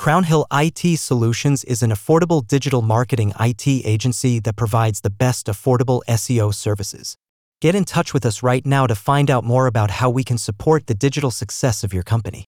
Crown Hill IT Solutions is an affordable digital marketing IT agency that provides the best affordable SEO services. Get in touch with us right now to find out more about how we can support the digital success of your company.